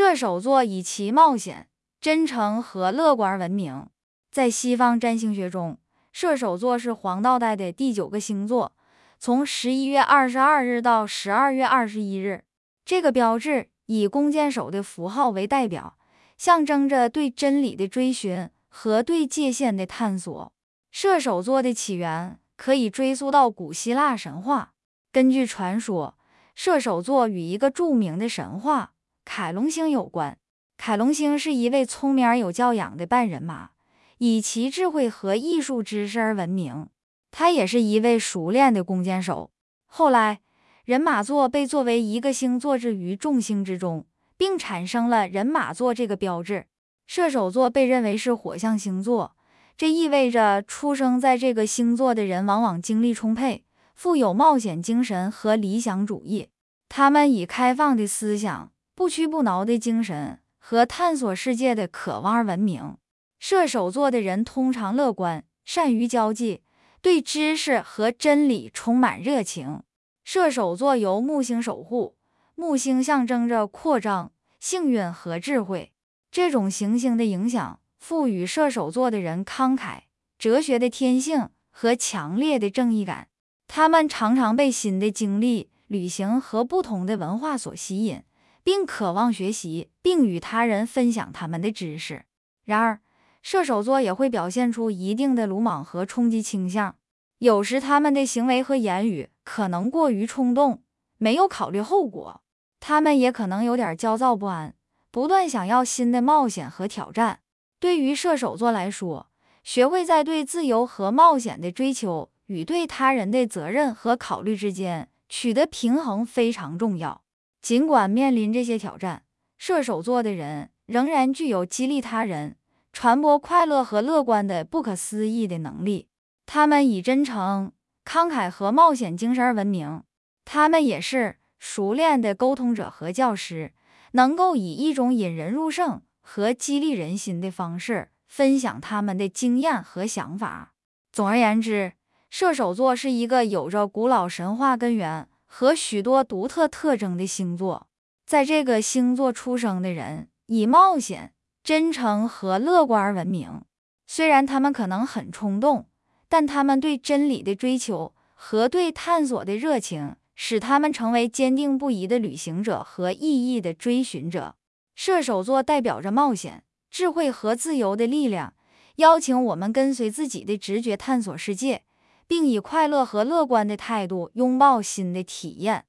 射手座以其冒险、真诚和乐观闻名。在西方占星学中，射手座是黄道带的第九个星座，从十一月二十二日到十二月二十一日。这个标志以弓箭手的符号为代表，象征着对真理的追寻和对界限的探索。射手座的起源可以追溯到古希腊神话。根据传说，射手座与一个著名的神话凯龙星有关。凯龙星是一位聪明而有教养的半人马，以其智慧和艺术知识而闻名。他也是一位熟练的弓箭手。后来，人马座被作为一个星座置于众星之中，并产生了人马座这个标志。射手座被认为是火象星座，这意味着出生在这个星座的人往往精力充沛，富有冒险精神和理想主义。他们以开放的思想、不屈不挠的精神和探索世界的渴望而闻名。射手座的人通常乐观，善于交际，对知识和真理充满热情。射手座由木星守护，木星象征着扩张、幸运和智慧。这种行星的影响赋予射手座的人慷慨、哲学的天性和强烈的正义感。他们常常被新的经历、旅行和不同的文化所吸引，并渴望学习并与他人分享他们的知识。然而，射手座也会表现出一定的鲁莽和冲击倾向。有时，他们的行为和言语可能过于冲动，没有考虑后果。他们也可能有点焦躁不安，不断想要新的冒险和挑战。对于射手座来说，学会在对自由和冒险的追求与对他人的责任和考虑之间取得平衡非常重要。尽管面临这些挑战，射手座的人仍然具有激励他人、传播快乐和乐观的不可思议的能力。他们以真诚、慷慨和冒险精神而闻名。他们也是熟练的沟通者和教师，能够以一种引人入胜和激励人心的方式分享他们的经验和想法。总而言之，射手座是一个有着古老神话根源和许多独特特征的星座。在这个星座出生的人以冒险、真诚和乐观而闻名。虽然他们可能很冲动。但他们对真理的追求和对探索的热情，使他们成为坚定不移的旅行者和意义的追寻者。射手座代表着冒险、智慧和自由的力量，邀请我们跟随自己的直觉探索世界，并以快乐和乐观的态度拥抱新的体验。